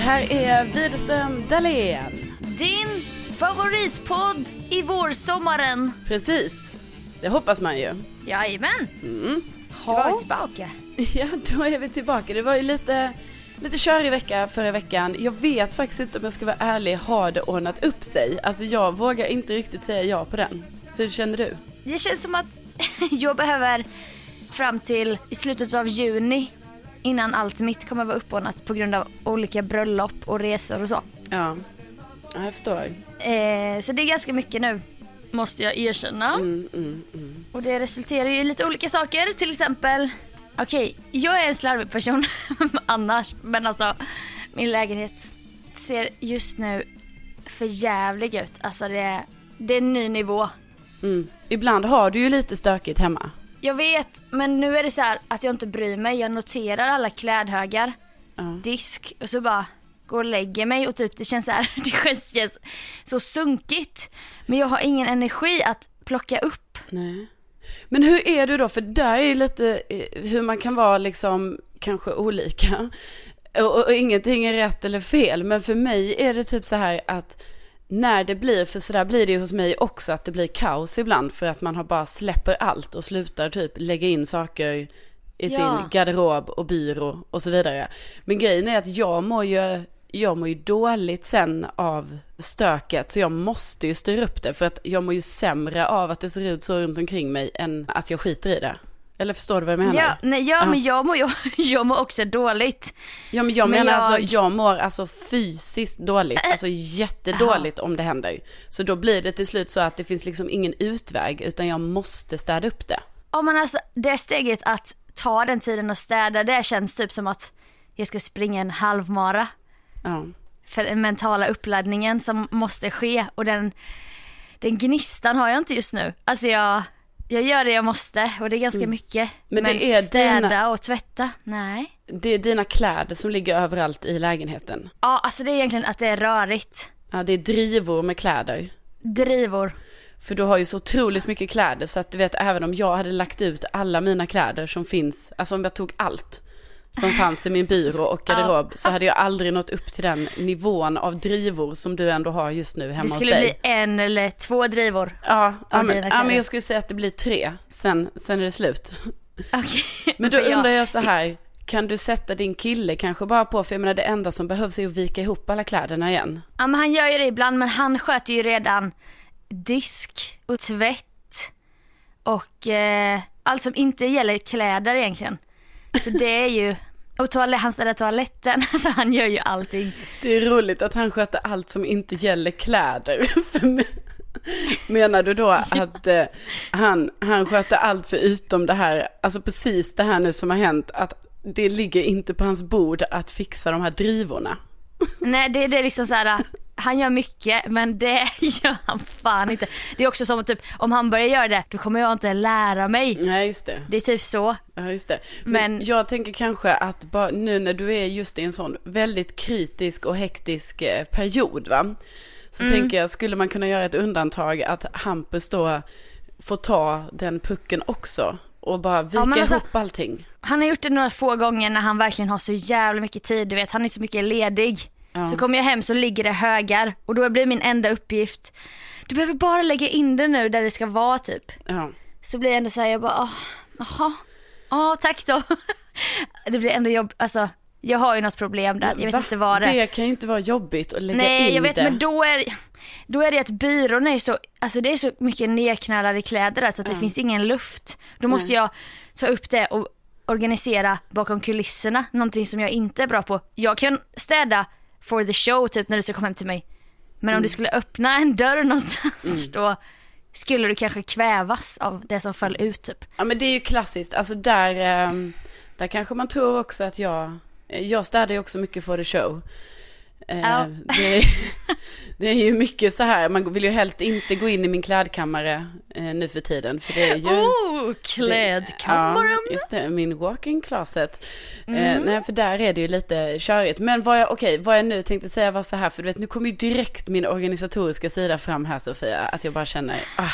här är Widerström Dahlén. Din favoritpodd i vårsommaren. Precis. Det hoppas man ju. Jajamän. Mm. Då var vi tillbaka. Ja, då är vi tillbaka. Det var ju lite, lite körig vecka förra veckan. Jag vet faktiskt inte om jag ska vara ärlig, har det ordnat upp sig? Alltså jag vågar inte riktigt säga ja på den. Hur känner du? Det känns som att jag behöver fram till i slutet av juni innan allt mitt kommer vara uppordnat på grund av olika bröllop och resor och så. Ja, ja jag förstår. Eh, så det är ganska mycket nu, måste jag erkänna. Mm, mm, mm. Och det resulterar ju i lite olika saker, till exempel Okej, jag är en slarvig person annars, men alltså min lägenhet ser just nu för jävlig ut. Alltså det, det är en ny nivå. Mm. Ibland har du ju lite stökigt hemma. Jag vet, men nu är det så här att jag inte bryr mig. Jag noterar alla klädhögar, Ja. disk och så bara går och lägger mig och typ det känns så här, det känns, känns så sunkigt. Men jag har ingen energi att plocka upp. Nej. Men hur är du då? För där är ju lite eh, hur man kan vara liksom kanske olika. Och, och, och ingenting är rätt eller fel. Men för mig är det typ så här att när det blir, för så där blir det ju hos mig också, att det blir kaos ibland för att man har bara släpper allt och slutar typ lägga in saker i Ja. sin garderob och byrå och så vidare. Men grejen är att jag mår ju, jag mår ju dåligt sen av stöket så jag måste ju styra upp det för att jag mår ju sämre av att det ser ut så runt omkring mig än att jag skiter i det. Eller förstår du vad jag menar? Ja, nej, ja men jag mår, jag, jag mår också dåligt. Ja men jag Men menar jag- alltså, jag mår alltså fysiskt dåligt, alltså jättedåligt om det händer. Så då blir det till slut så att det finns liksom ingen utväg, utan jag måste städa upp det. Ja men alltså det steget att ta den tiden och städa det känns typ som att jag ska springa en halvmara. Ja. För den mentala uppladdningen som måste ske och den, den gnistan har jag inte just nu. Alltså jag, jag gör det jag måste och det är ganska mycket. Mm. Men det är städa dina- och tvätta, nej. Det är dina kläder som ligger överallt i lägenheten. Ja alltså det är egentligen att det är rörigt. Ja, det är drivor med kläder. Drivor. För du har ju så otroligt mycket kläder så att du vet även om jag hade lagt ut alla mina kläder som finns, alltså om jag tog allt som fanns i min byrå och garderob så hade jag aldrig nått upp till den nivån av drivor som du ändå har just nu hemma Det hos skulle dig. bli en eller två drivor. Ja, men, ja men jag skulle säga att det blir tre, sen, sen är det slut. Okej. Men då undrar jag så här, kan du sätta din kille kanske bara på, för jag menar det enda som behövs är att vika ihop alla kläderna igen. Ja men han gör ju det ibland men han sköter ju redan disk och tvätt och eh, allt som inte gäller kläder egentligen. Så det är ju, och toalett, han städar toaletten, så han gör ju allting. Det är roligt att han sköter allt som inte gäller kläder. Menar du då att eh, han, han sköter allt förutom det här, alltså precis det här nu som har hänt, att det ligger inte på hans bord att fixa de här drivorna? Nej det, det är liksom så här. Han gör mycket men det gör han fan inte. Det är också som att typ, om han börjar göra det då kommer jag inte lära mig. Nej, just det. Det är typ så. Ja, just det. Men, Men- jag tänker kanske att bara, nu när du är just i en sån väldigt kritisk och hektisk eh, period, va? Så Mm. tänker jag, skulle man kunna göra ett undantag att Hampus då får ta den pucken också och bara vika men alltså- ihop allting? Han har gjort det några få gånger när han verkligen har så jävla mycket tid. Du vet, han är så mycket ledig. Ja. Så kommer jag hem så ligger det högar och då blir min enda uppgift, du behöver bara lägga in det nu där det ska vara typ. Ja. Så blir jag ändå såhär, jag bara, åh, jaha, ja tack då. det blir ändå jobb, alltså jag har ju något problem där, jag vet Va? inte vad det är. Det kan ju inte vara jobbigt att lägga Nej in jag vet det. men då är, då är det att byrån är så, alltså det är så mycket nedknallade kläder där så att det finns ingen luft. Då måste jag ta upp det och organisera bakom kulisserna, någonting som jag inte är bra på. Jag kan städa for the show typ när du ska komma hem till mig. Men Mm. om du skulle öppna en dörr någonstans då skulle du kanske kvävas av det som föll ut typ. Ja men det är ju klassiskt, alltså där, ehm, där kanske man tror också att jag, jag städar ju också mycket for the show. Eh, Ja. det, är, det är ju mycket så här, man vill ju helst inte gå in i min klädkammare eh, nu för tiden. För det är ju... Oh, Ja, just det, min walk-in closet. Eh, Mm. nej, för där är det ju lite körigt. Men vad jag, okej, vad jag nu tänkte säga var så här, för du vet, nu kommer ju direkt min organisatoriska sida fram här Sofia, att jag bara känner, ah,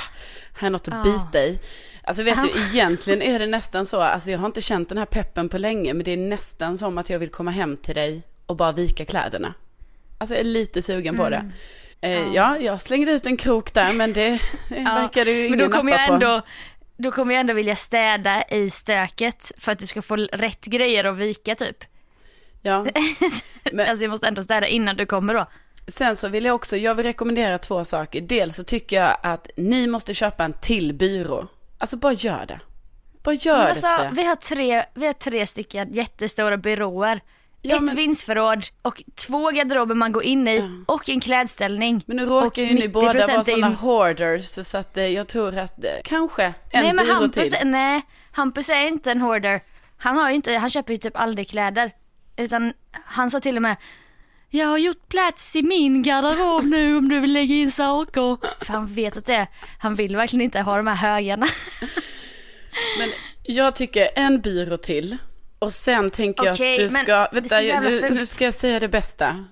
här är något att Ja. bita i. Alltså vet du, egentligen är det nästan så, alltså jag har inte känt den här peppen på länge, men det är nästan som att jag vill komma hem till dig och bara vika kläderna. Alltså jag är lite sugen på Mm. det. Eh, ja. jag slängde ut en krok där men det eh, verkade ju men ingen då kommer jag på. ändå då kommer jag ändå vilja städa i stöket för att du ska få rätt grejer att vika typ. Ja. Men- Alltså jag måste ändå städa innan du kommer då. Sen så vill jag också, jag vill rekommendera två saker. Dels så tycker jag att ni måste köpa en till byrå. Alltså bara gör det. Bara gör Men det alltså, Sofia. vi, har tre, vi har tre stycken jättestora byråer. Ja, Ett men- vindsförråd och två garderober man går in i och en klädställning. Men nu råkar ju ni båda 90% vara är ju- sådana hoarders så att eh, jag tror att eh, kanske en nej men Hampus, till. nej, Hampus är inte en hoarder. Han, har inte, han köper ju typ aldrig kläder. Utan han sa till och med jag har gjort plats i min garderob nu om du vill lägga in saker. För han vet att det är, han vill verkligen inte ha de här högarna. Men jag tycker en byrå till. Och sen tänker jag Okej, att du ska, vänta, du, nu ska jag säga det bästa.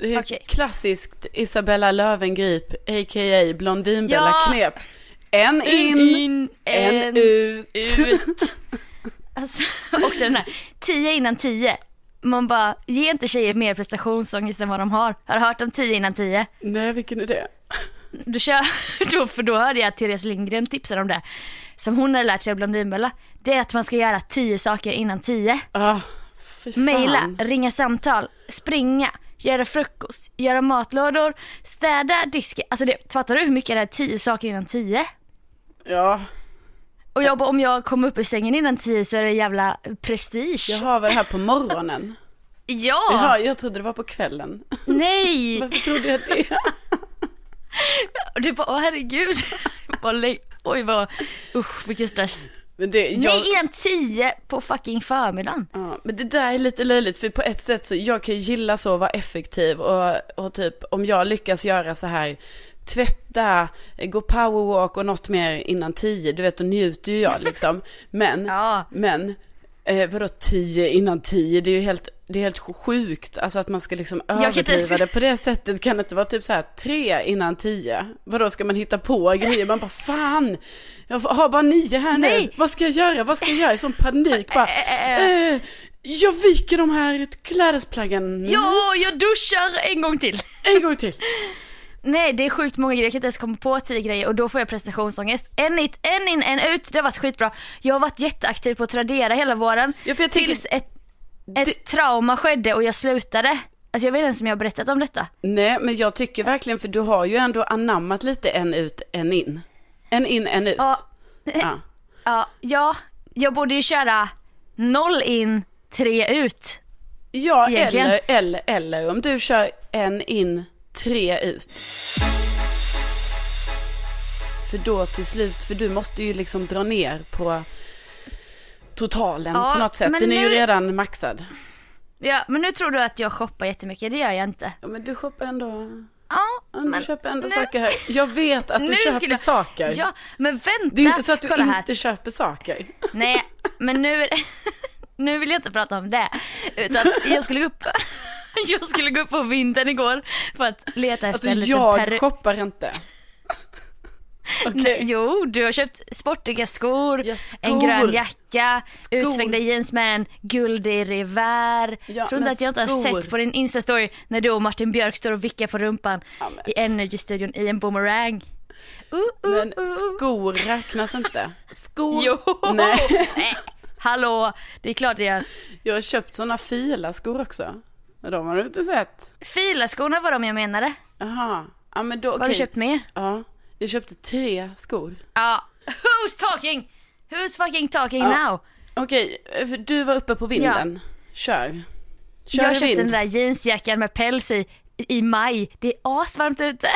Det är Okej. klassiskt Isabella Löwengrip, a.k.a. Blondinbella Ja. knep. En in, en, ut. ut. Alltså, också den här, 10 innan 10. Man bara, ge inte tjejer mer prestationsångest än vad de har. Har du hört om 10 innan 10? Nej, vilken är det? Du kör, då, för då hörde jag att Therese Lindgren tipsade om det. Som hon hade lärt sig av Blondinbella. Det är att man ska göra 10 saker innan 10. Fy fan. Mejla, ringa samtal, springa, göra frukost, göra matlådor, städa, diska. Alltså det, fattar du hur mycket det är 10 saker innan 10? Ja, Och jag, bara, om jag kommer upp ur sängen innan 10 så är det jävla prestige. jag har väl här på morgonen. Ja! Jaha, jag trodde det var på kvällen. Nej! Varför trodde jag det? Och du bara, åh herregud. Oj vad, usch vilken stress. Men det, jag, Nej innan 10 på fucking förmiddagen. Ja, men det där är lite löjligt för på ett sätt så jag kan ju gilla så att vara effektiv och, och typ om jag lyckas göra så här tvätta, gå powerwalk och något mer innan tio, du vet då njuter ju jag liksom. Men, Ja. men eh, vadå tio innan tio, det är ju helt, det är helt sjukt. Alltså att man ska liksom överdriva det på det sättet. Kan det inte vara typ så här tre innan tio? Vadå ska man hitta på grejer? Man bara fan, jag har bara nio här nu. Nej. Vad ska jag göra? Vad ska jag göra? I sån panik bara. Äh, Eh, jag viker de här klädesplaggen Ja, jag duschar en gång till. en gång till. Nej det är sjukt många grejer, jag kan inte ens komma på 10 grejer och då får jag prestationsångest. En in, en in, en ut, det har varit skitbra. Jag har varit jätteaktiv på Tradera hela våren. Ja, för jag tänker- tills ett, ett trauma skedde och jag slutade. Alltså jag vet inte ens om jag har berättat om detta. Nej, men jag tycker verkligen, för du har ju ändå anammat lite en ut, en in. En in, en ut. Ja, Ja. ja, ja jag borde ju köra noll in, tre ut. Ja, Egentligen. eller, eller, eller om du kör en in, tre ut. För då till slut, för du måste ju liksom dra ner på totalen Ja, på något sätt. Den är ju nu- redan maxad. Ja, men nu tror du att jag shoppar jättemycket, det gör jag inte. Ja, men du shoppar ändå, Ja, ja, du men köper ändå nu- saker här. Jag vet att du nu köper skulle saker. Ja, men vänta. Det är ju inte så att du Kolla här. inte köper saker. Nej, men nu, nu vill jag inte prata om det. Utan jag skulle gå upp, jag skulle gå upp på vintern igår för att leta efter Alltså en liten jag peruk. shoppar inte. Okej. Nej, Jo, du har köpt sportiga skor, Ja, skor. en grön jacka, Skor. utsvängda jeans med en guldig revär. Ja, Tror inte att jag inte har sett på din instastory när du och Martin Björk står och vickar på rumpan Ja, i Energy-studion i en boomerang. Uh, uh, Men uh. skor räknas inte. Skor? Jo! Nej. Nej. Hallå, det är klart det gör. Jag har köpt sådana fila skor också. De har du inte sett. Filaskorna var de jag menade. Jaha. Ja men då Vad har du köpt mer? Ja. Jag köpte tre skor. Ja. Who's talking? Who's fucking talking Ja. now? Okej, för du var uppe på vinden. Kör. Kör jag köpte vind. den där jeansjackan med päls i, i maj. Det är asvarmt ute.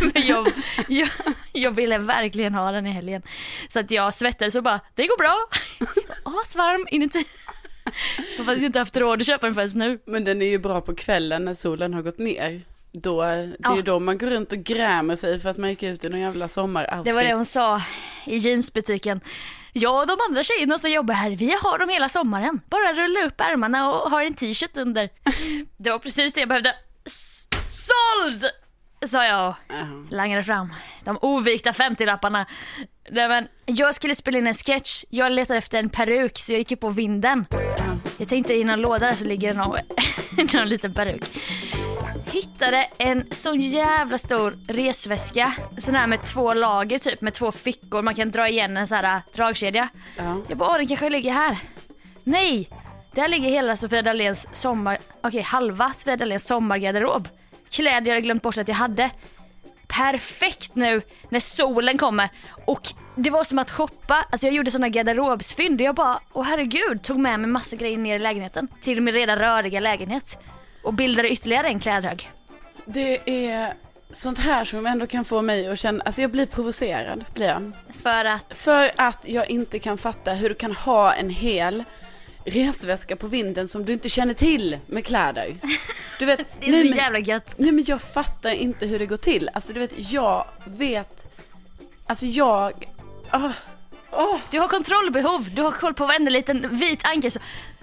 Men jag, jag, jag ville verkligen ha den i helgen. Så att jag svettades och bara, det går bra. Asvarm inuti. Jag har inte haft råd att köpa den förrän nu. Men den är ju bra på kvällen när solen har gått ner. Då, det är Ja. ju då man går runt och grämer sig för att man gick ut i någon jävla sommaroutfit. Det var det hon sa i jeansbutiken. Jag och de andra tjejerna som jobbar här, vi har dem hela sommaren. Bara rulla upp ärmarna och ha en t-shirt under. Det var precis det jag behövde. S- såld! Sa jag och Jaha. langade fram de ovikta 50-lapparna. Nej, men Jag skulle spela in en sketch, jag letade efter en peruk så jag gick ju på vinden. Ja. Jag tänkte i någon låda där så ligger det någon, någon liten peruk. Hittade en sån jävla stor resväska. Sån här med två lager typ med två fickor. Man kan dra igen en sån här äh, dragkedja. Ja. Jag bara, den kanske ligger här. Nej! Där ligger hela Sofia Dahléns sommar... Okej, halva Sofia Dahléns sommargarderob. Kläder jag hade glömt bort att jag hade. Perfekt nu när solen kommer. Och det var som att shoppa. Alltså jag gjorde såna garderobsfynd och jag bara, åh herregud, tog med mig massa grejer ner i lägenheten. Till min redan röriga lägenhet. Och bildade ytterligare en klädhög. Det är sånt här som ändå kan få mig att känna, alltså jag blir provocerad, blir jag. För att, För att jag inte kan fatta hur du kan ha en hel resväska på vinden som du inte känner till med kläder. Du vet, det är nej, så men- jävla gött. Nej men jag fattar inte hur det går till. Alltså du vet, jag vet, alltså jag, ah, åh. Du har kontrollbehov, du har koll på varenda liten vit ankel. Så,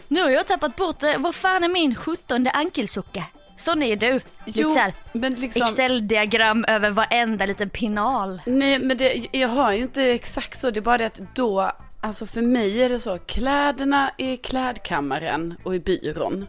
nu har jag tappat bort, vad fan är min sjuttonde ankelsocka? Sån är ju du. Lite Jo, så här men liksom, Excel-diagram över varenda liten pinal. nej men det, jag har ju inte exakt så, det är bara det att då, alltså för mig är det så, kläderna är i klädkammaren och i byrån.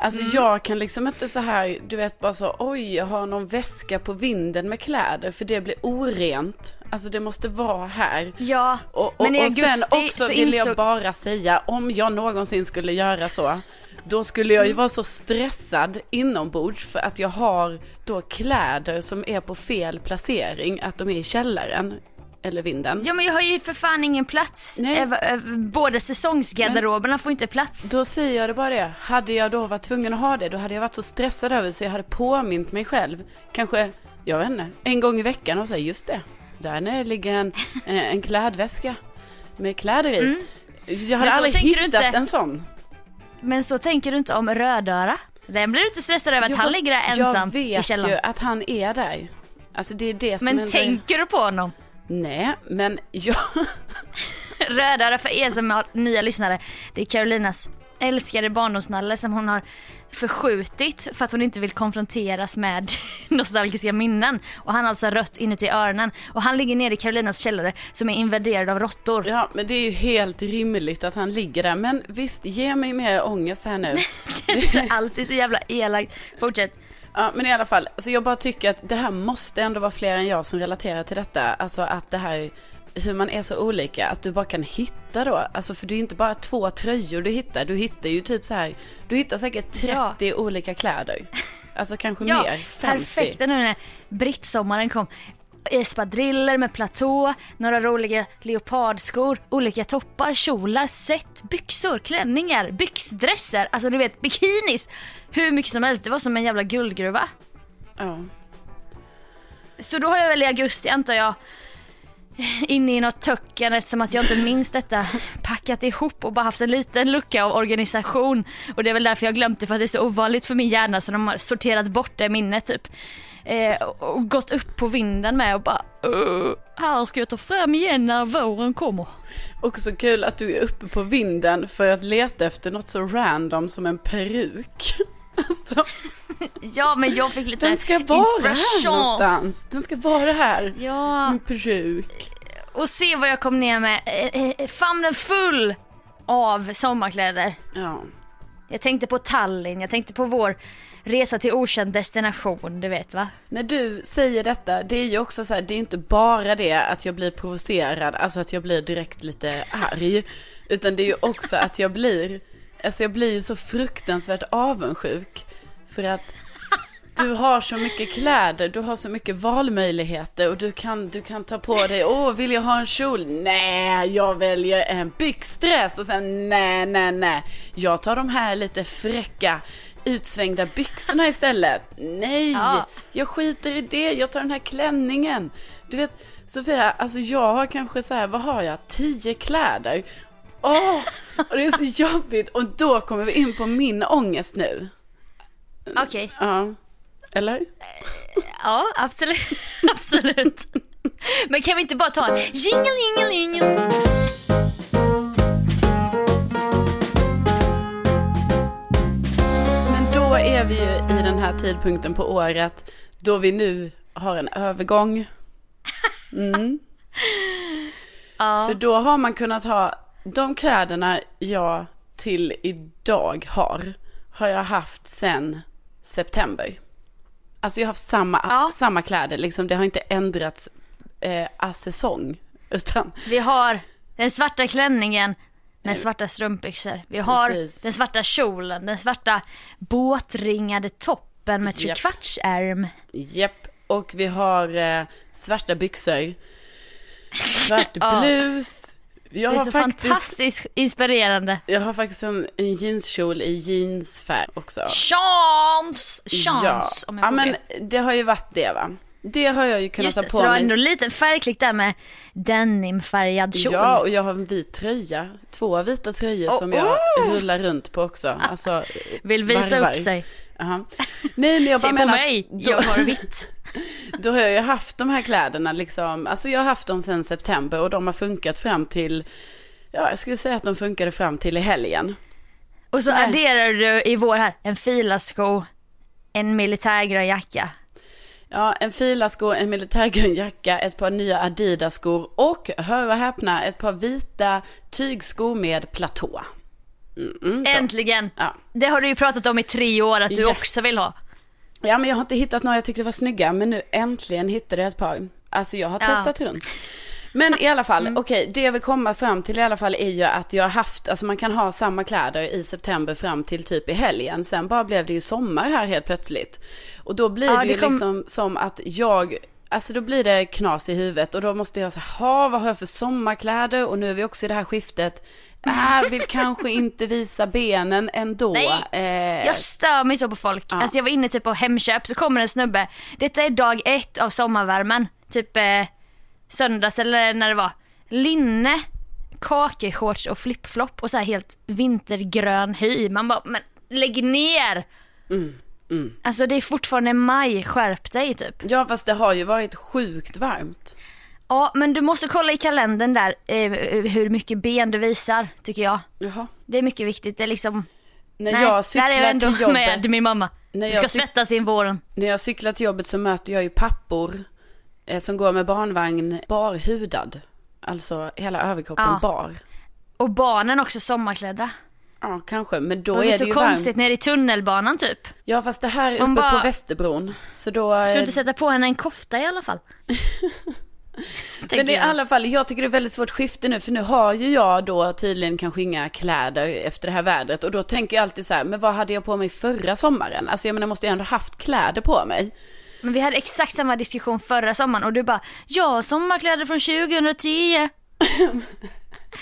Alltså Mm. jag kan liksom inte så här, du vet bara så, oj jag har någon väska på vinden med kläder för det blir orent. Alltså det måste vara här. Ja, Och, och, men i och augusti sen också så vill insåg... jag bara säga, om jag någonsin skulle göra så, då skulle jag ju Mm. vara så stressad inombords för att jag har då kläder som är på fel placering, att de är i källaren eller vinden. Ja men jag har ju för fan ingen plats. Nej. Äv- Båda säsongsgarderoberna får inte plats. Då säger jag det bara det, hade jag då varit tvungen att ha det, då hade jag varit så stressad över det så jag hade påmint mig själv, kanske, jag vet inte, en gång i veckan och säga just det, där nere ligger en, eh, en klädväska med kläder i. Jag hade Mm. Men så aldrig hittat inte. en sån. Men så tänker du inte om Rödöra? Den blir du inte stressad över att Jo, han ligger där ensam Jag vet i källaren. ju att han är där. Alltså det är det som Men ändå tänker du på honom? Är... Nej, men jag... Rödöra för er som har nya lyssnare, det är Carolinas älskade barndomsnalle som hon har förskjutit för att hon inte vill konfronteras med nostalgiska minnen. Och han har alltså rött inuti öronen. Och han ligger nere i Carolinas källare som är invaderad av råttor. Ja, men det är ju helt rimligt att han ligger där. Men visst, ge mig mer ångest här nu. Det är inte alls så jävla elakt. Fortsätt. Ja, men i alla fall, alltså jag bara tycker att det här måste ändå vara fler än jag som relaterar till detta. Alltså att det här, hur man är så olika, att du bara kan hitta då. Alltså för det är ju inte bara två tröjor du hittar, du hittar ju typ så här, du hittar säkert 30 Ja. olika kläder. Alltså kanske Ja, mer, 50. perfekt nu när brittsommaren kom. Espadriller med platå, några roliga leopardskor, olika toppar, kjolar, set, byxor, klänningar, byxdresser, alltså du vet bikinis. Hur mycket som helst, det var som en jävla guldgruva. Ja. Så då har jag väl i augusti antar jag inne i något töcken eftersom att jag inte minns detta packat ihop och bara haft en liten lucka av organisation. Och det är väl därför jag glömt det för att det är så ovanligt för min hjärna så de har sorterat bort det minnet typ. Eh, och- gått upp på vinden med och bara "Åh, här ska jag ta fram igen när våren kommer. Också kul att du är uppe på vinden för att leta efter något så random som en peruk. Alltså, Ja men jag fick lite den ska vara här någonstans. Den ska vara här. Ja, En peruk. och se vad jag kom ner med. Eh, eh, famnen full av sommarkläder. Ja. Jag tänkte på Tallinn, jag tänkte på vår resa till okänd destination, du vet va? När du säger detta, det är ju också så här, det är inte bara det att jag blir provocerad, alltså att jag blir direkt lite arg. Utan det är ju också att jag blir, alltså jag blir så fruktansvärt avundsjuk. För att du har så mycket kläder, du har så mycket valmöjligheter och du kan, du kan ta på dig, åh vill jag ha en kjol? Nej, jag väljer en byxdress och sen nej, nej, nej. Jag tar de här lite fräcka utsvängda byxorna istället. Nej, Ja. jag skiter i det, jag tar den här klänningen. Du vet, Sofia, alltså jag har kanske så här, vad har jag, tio kläder. Åh, och det är så jobbigt. Och då kommer vi in på min ångest nu. Okej, Ja, eller? ja absolut. absolut. Men kan vi inte bara ta en jingle jingle jingle? Här tidpunkten på året då vi nu har en övergång. Ja. För då har man kunnat ha de kläderna jag till idag har, har jag haft sen september. Alltså jag har haft samma, Ja. samma kläder, liksom det har inte ändrats eh, a säsong. Utan, Vi har den svarta klänningen med svarta strumpbyxor. Vi har Precis. den svarta kjolen, den svarta båtringade toppen med Japp. trekvartsärm. Japp, och vi har eh, svarta byxor, svart Ja. blus. Jag Det är så faktiskt, fantastiskt inspirerande. jag har faktiskt en, en jeanskjol i jeansfärg också. Chans! Chans ja. om jag ja, får men det. det har ju varit det va. Det har jag ju kunnat Just ta det, på så du har mig. ändå en liten färgklick där med denimfärgad kjol. Ja, och jag har en vit tröja. Två vita tröjor Oh, som jag rullar runt på också. Alltså, Vill visa varvar. upp sig. Jaha. Nej, men jag Se bara på menar, mig, då, jag har vitt. då har jag ju haft de här kläderna liksom, alltså jag har haft dem sedan september och de har funkat fram till, ja jag skulle säga att de funkade fram till i helgen. Och så Nej. adderar du i vår här en filasko, en militärgrön jacka. Ja, en filasko, en militärgrön jacka, ett par nya Adidas-skor och, hör och häpna, ett par vita tygskor med platå. Mm, mm. Äntligen! Ja. Det har du ju pratat om i tre år att du Ja. också vill ha. Ja, men jag har inte hittat några jag tyckte var snygga, men nu äntligen hittade jag ett par. Alltså jag har Ja. testat runt. Men i alla fall, Mm. okej, det jag vill komma fram till i alla fall är ju att jag har haft, alltså man kan ha samma kläder i september fram till typ i helgen. Sen bara blev det ju sommar här helt plötsligt. Och då blir Ja, det, det ju kom- liksom som att jag, alltså då blir det knas i huvudet och då måste jag säga, ha vad har jag för sommarkläder? Och nu är vi också i det här skiftet. Äh, vill kanske inte visa benen ändå. Nej, Eh, Jag stör mig så på folk. Ja. Alltså jag var inne typ på Hemköp så kommer en snubbe. Detta är dag ett av sommarvärmen. Typ eh, söndags eller när det var. Linne, kakeshorts och flipflop och så här helt vintergrön hy. Man bara, men lägg ner! mm. Alltså det är fortfarande maj, skärp dig typ. Ja, fast det har ju varit sjukt varmt. Ja men du måste kolla i kalendern där eh, hur mycket ben du visar tycker jag. Jaha. Det är mycket viktigt. Det är liksom, När nej, jag där cyklar är jag ändå till jobbet, med min mamma. När Du ska svettas in våren. när jag cyklar till jobbet så möter jag ju pappor eh, som går med barnvagn barhudad. Alltså hela överkroppen Ja. bar. Och barnen också sommarklädda. Ja, kanske, men då Och är det det, är så ju konstigt varmt. nere i tunnelbanan typ. Ja, fast det här är uppe bara- på Västerbron. Så då... Ska eh, du inte sätta på henne en kofta i alla fall? Men i jag. alla fall, jag tycker det är väldigt svårt skifte nu, för nu har ju jag då tydligen kanske inga kläder efter det här vädret. Och då tänker jag alltid så här, men vad hade jag på mig förra sommaren? Alltså jag menar, jag måste ju ändå haft kläder på mig. Men vi hade exakt samma diskussion förra sommaren och du bara, ja sommarkläder från 2010.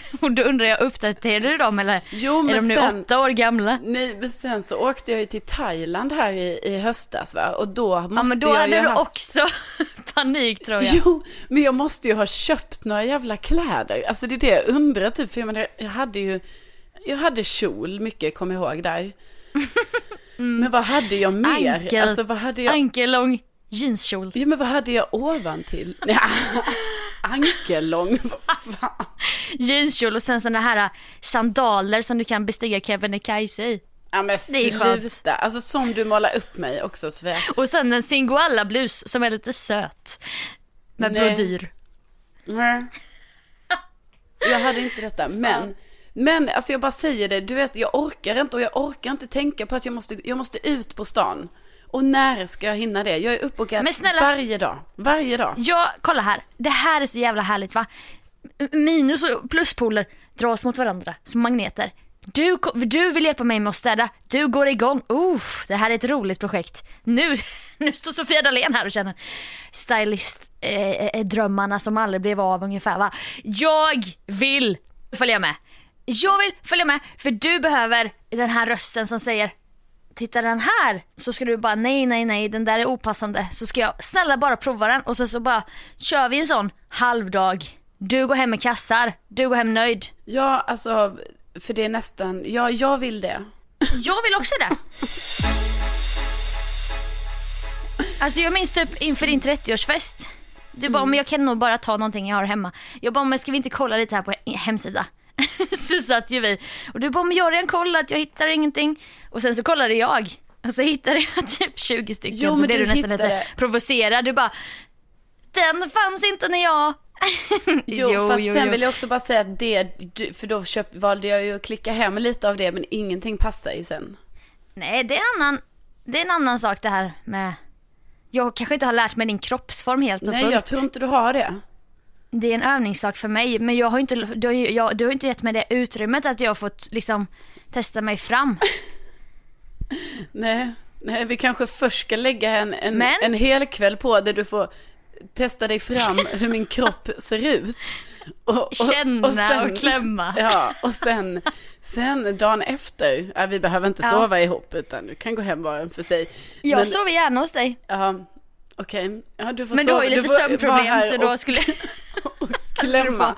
och då undrar jag, uppdaterade du dem eller Jo, är men de nu sen- åtta år gamla? Nej, men sen så åkte jag ju till Thailand här i, i höstas va? Och då måste Ja men då jag hade du haft... också panik tror jag. Jo, men jag måste ju ha köpt några jävla kläder. Alltså det är det jag undrar typ, för jag menar, jag hade ju, jag hade kjol mycket, kom jag ihåg där. Men vad hade jag mer? Ankel. Alltså vad hade jag, Ankellång jeanskjol. ja men vad hade jag ovantill? Ankellång, vad fan. Jeanskjol och sen sådana här sandaler som du kan bestiga Kebnekaise i. Ja men sluta, alltså som du målar upp mig också Sofia. Och sen en singoalla blus som är lite söt. Med Nej. brodyr. Nej. Jag hade inte detta, men men alltså jag bara säger det, du vet jag orkar inte och jag orkar inte tänka på att jag måste, jag måste ut på stan. Och när ska jag hinna det? Jag är uppbokad varje dag. Varje dag. Ja, kolla här. Det här är så jävla härligt va? Minus och pluspoler dras mot varandra som magneter. Du, du vill hjälpa mig med att städa, du går igång. Uff, det här är ett roligt projekt. Nu, nu står Sofia Dalén här och känner stylist-drömmarna eh, som aldrig blev av ungefär va. Jag vill följa med. Jag vill följa med för du behöver den här rösten som säger Titta den här, så ska du bara nej nej nej den där är opassande. Så ska jag snälla bara prova den och sen så bara kör vi en sån halvdag. Du går hem med kassar, du går hem nöjd. Ja, alltså, för det är nästan, ja, jag vill det. Jag vill också det. Alltså jag minns typ inför din 30-årsfest. Du bara, men jag kan nog bara ta någonting jag har hemma. Jag bara, men ska vi inte kolla lite här på hemsida? så satt ju vi. Och du bara, men jag har redan kollat, jag hittar ingenting. Och sen så kollade jag. Och så hittade jag typ 20 stycken. Jo, så blev du du nästan lite hittade- provocerad. Du bara, den fanns inte när jag Jo, Jo, fast jo, sen jo. vill jag också bara säga att det, för då köp, valde jag ju att klicka hem lite av det, men ingenting passar ju sen. Nej, det är en annan, det är en annan sak det här med... Jag kanske inte har lärt mig din kroppsform helt och Nej, fullt. jag tror inte du har det. Det är en övningssak för mig, men jag har inte, du, har jag, du har inte gett mig det utrymmet att jag har fått liksom testa mig fram. Nej, nej vi kanske först ska lägga en, en, Men- en hel kväll på där du får testa dig fram hur min kropp ser ut. Och, och, Känna och klämma. Ja, och sen, sen dagen efter, ja, vi behöver inte Ja. sova ihop utan du kan gå hem var och en för sig. Jag Men- sover gärna hos dig. Ja, okej. Ja, du får Men du sova- har ju lite sömnproblem så då och skulle... klämma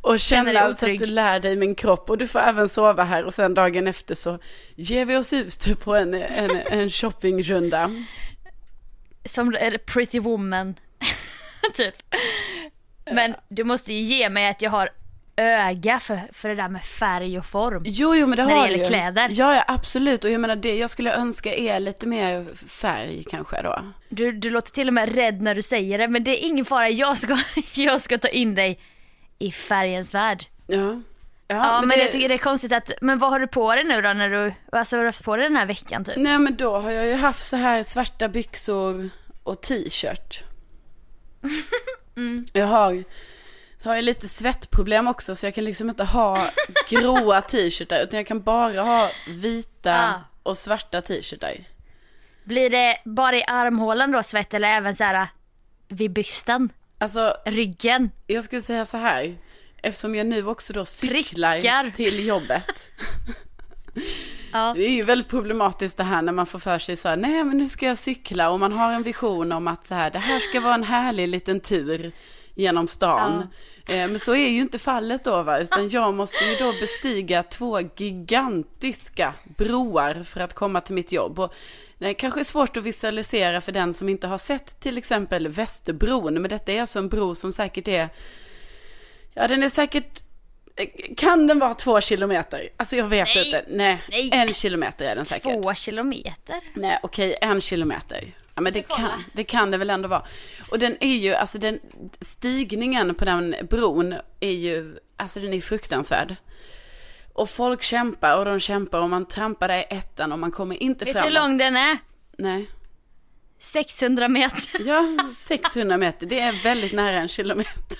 och känna så att du lär dig min kropp och du får även sova här och sen dagen efter så ger vi oss ut på en, en, en shoppingrunda. Som pretty woman. typ. Men du måste ju ge mig att jag har öga för, för det där med färg och form. Jo, jo, men det När det har gäller du ju. kläder. Ja, ja, absolut. Och jag menar, det jag skulle önska är lite mer färg kanske då. Du, du låter till och med rädd när du säger det men det är ingen fara, jag ska, jag ska ta in dig i färgens värld. Ja. Ja, men, det- jag tycker det är konstigt att, men vad har du på dig nu då när du, alltså vad har du haft på dig den här veckan typ? Nej, men då har jag ju haft så här svarta byxor och t-shirt. Mm. Jag har, har jag lite svettproblem också så jag kan liksom inte ha gråa t-shirtar utan jag kan bara ha vita Ah. och svarta t-shirtar. Blir det bara i armhålan då svett eller även så här vid bysten, Alltså, ryggen? jag skulle säga så här. Eftersom jag nu också då cyklar Prickar. till jobbet. Ja. Det är ju väldigt problematiskt det här när man får för sig så här, nej men nu ska jag cykla och man har en vision om att så här, det här ska vara en härlig liten tur genom stan. Eh, Men så är ju inte fallet då va, utan jag måste ju då bestiga två gigantiska broar för att komma till mitt jobb. Och det är kanske svårt att visualisera för den som inte har sett till exempel Västerbron, men detta är alltså en bro som säkert är, ja den är säkert kan den vara två kilometer? Alltså jag vet Nej. inte. Nej, Nej. en kilometer är den säkert. Två kilometer? Nej, okej, en kilometer. Ja, men det kan, det kan det väl ändå vara. Och den är ju, alltså den stigningen på den bron är ju, alltså den är fruktansvärd. Och folk kämpar och de kämpar och man trampar där i ettan och man kommer inte Vet du framåt. hur lång den är? Nej. 600 meter. Ja, 600 meter, det är väldigt nära en kilometer.